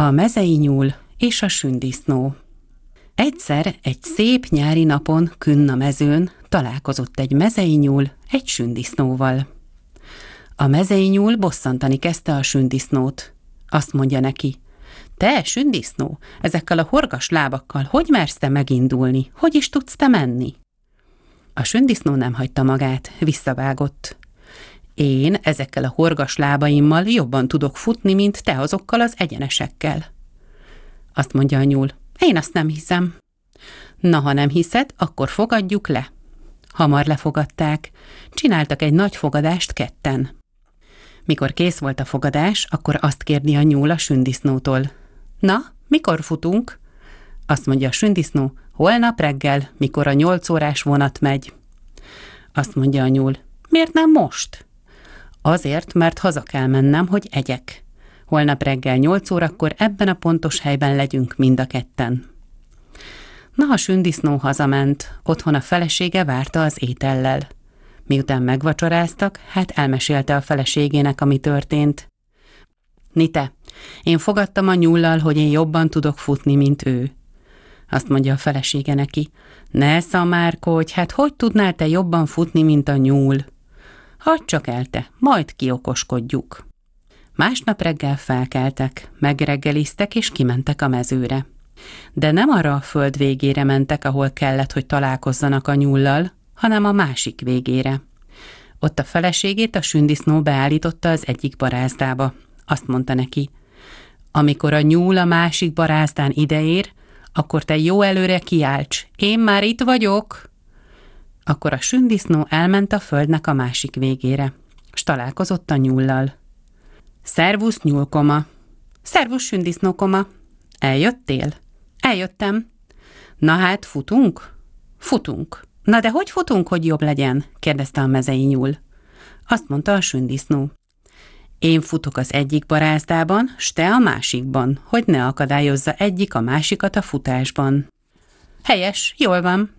A mezei nyúl és a sündisznó. Egyszer egy szép nyári napon künn a mezőn találkozott egy mezei nyúl egy sündisznóval. A mezei nyúl bosszantani kezdte a sündisznót. Azt mondja neki, te, sündisznó, ezekkel a horgas lábakkal hogy mersz te megindulni? Hogy is tudsz te menni? A sündisznó nem hagyta magát, visszavágott. Én ezekkel a horgas lábaimmal jobban tudok futni, mint te azokkal az egyenesekkel. Azt mondja a nyúl, én azt nem hiszem. Na, ha nem hiszed, akkor fogadjuk le. Hamar lefogadták. Csináltak egy nagy fogadást ketten. Mikor kész volt a fogadás, akkor azt kérdi a nyúl a sündisznótól. Na, mikor futunk? Azt mondja a sündisznó, holnap reggel, mikor a nyolc órás vonat megy. Azt mondja a nyúl, miért nem most? Azért, mert haza kell mennem, hogy egyek. Holnap reggel nyolc órakor ebben a pontos helyben legyünk mind a ketten. Na, a sündisznó hazament, otthon a felesége várta az étellel. Miután megvacsoráztak, hát elmesélte a feleségének, ami történt. Nite, én fogadtam a nyullal, hogy én jobban tudok futni, mint ő. Azt mondja a felesége neki. Ne szamárkodj, hát hogy tudnál te jobban futni, mint a nyúl? Hadd csak el te, majd kiokoskodjuk. Másnap reggel felkeltek, megreggeliztek és kimentek a mezőre. De nem arra a föld végére mentek, ahol kellett, hogy találkozzanak a nyullal, hanem a másik végére. Ott a feleségét a sündisznó beállította az egyik barázdába. Azt mondta neki, amikor a nyúl a másik barázdán ideér, akkor te jó előre kiálts, én már itt vagyok. Akkor a sündisznó elment a földnek a másik végére, s találkozott a nyúllal. Szervusz, nyúlkoma! Szervusz, sündisznókoma! Eljöttél? Eljöttem. Na hát, futunk? Futunk. Na de hogy futunk, hogy jobb legyen? kérdezte a mezei nyúl. Azt mondta a sündisznó. Én futok az egyik barázdában, s te a másikban, hogy ne akadályozza egyik a másikat a futásban. Helyes, jól van.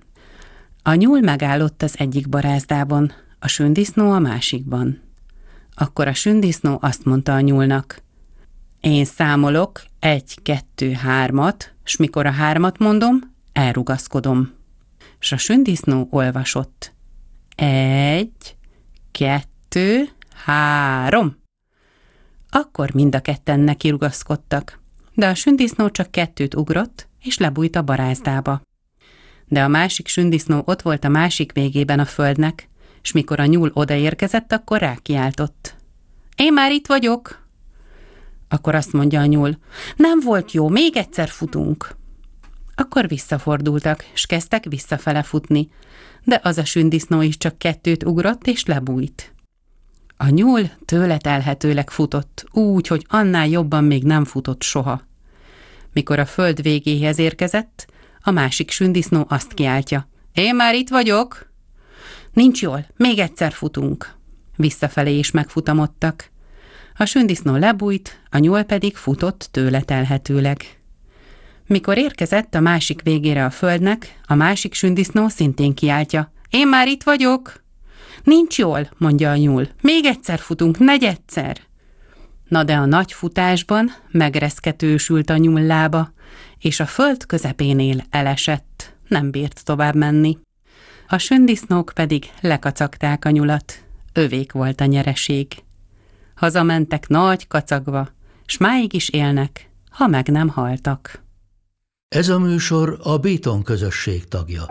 A nyúl megállott az egyik barázdában, a sündisznó a másikban. Akkor a sündisznó azt mondta a nyúlnak. Én számolok egy, kettő, hármat, s mikor a hármat mondom, elrugaszkodom. S a sündisznó olvasott. Egy, kettő, három. Akkor mind a ketten nekirugaszkodtak, de a sündisznó csak kettőt ugrott, és lebújt a barázdába. De a másik sündisznó ott volt a másik végében a földnek, és mikor a nyúl odaérkezett, akkor rákiáltott. Én már itt vagyok! Akkor azt mondja a nyúl, nem volt jó, még egyszer futunk. Akkor visszafordultak, és kezdtek visszafele futni, de az a sündisznó is csak kettőt ugrott, és lebújt. A nyúl tőle telhetőleg futott, úgy, hogy annál jobban még nem futott soha. Mikor a föld végéhez érkezett, a másik sündisznó azt kiáltja. Én már itt vagyok! Nincs jól, még egyszer futunk. Visszafelé is megfutamodtak. A sündisznó lebújt, a nyúl pedig futott tőle telhetőleg. Mikor érkezett a másik végére a földnek, a másik sündisznó szintén kiáltja. Én már itt vagyok! Nincs jól, mondja a nyúl. Még egyszer futunk, negyedszer. Na de a nagy futásban megreszketősült a nyúl lába, és a föld közepénél elesett, nem bírt tovább menni. A sündisznók pedig lekacagták a nyulat. Övék volt a nyereség. Hazamentek nagy kacagva, s máig is élnek, ha meg nem haltak. Ez a műsor a Béton közösség tagja.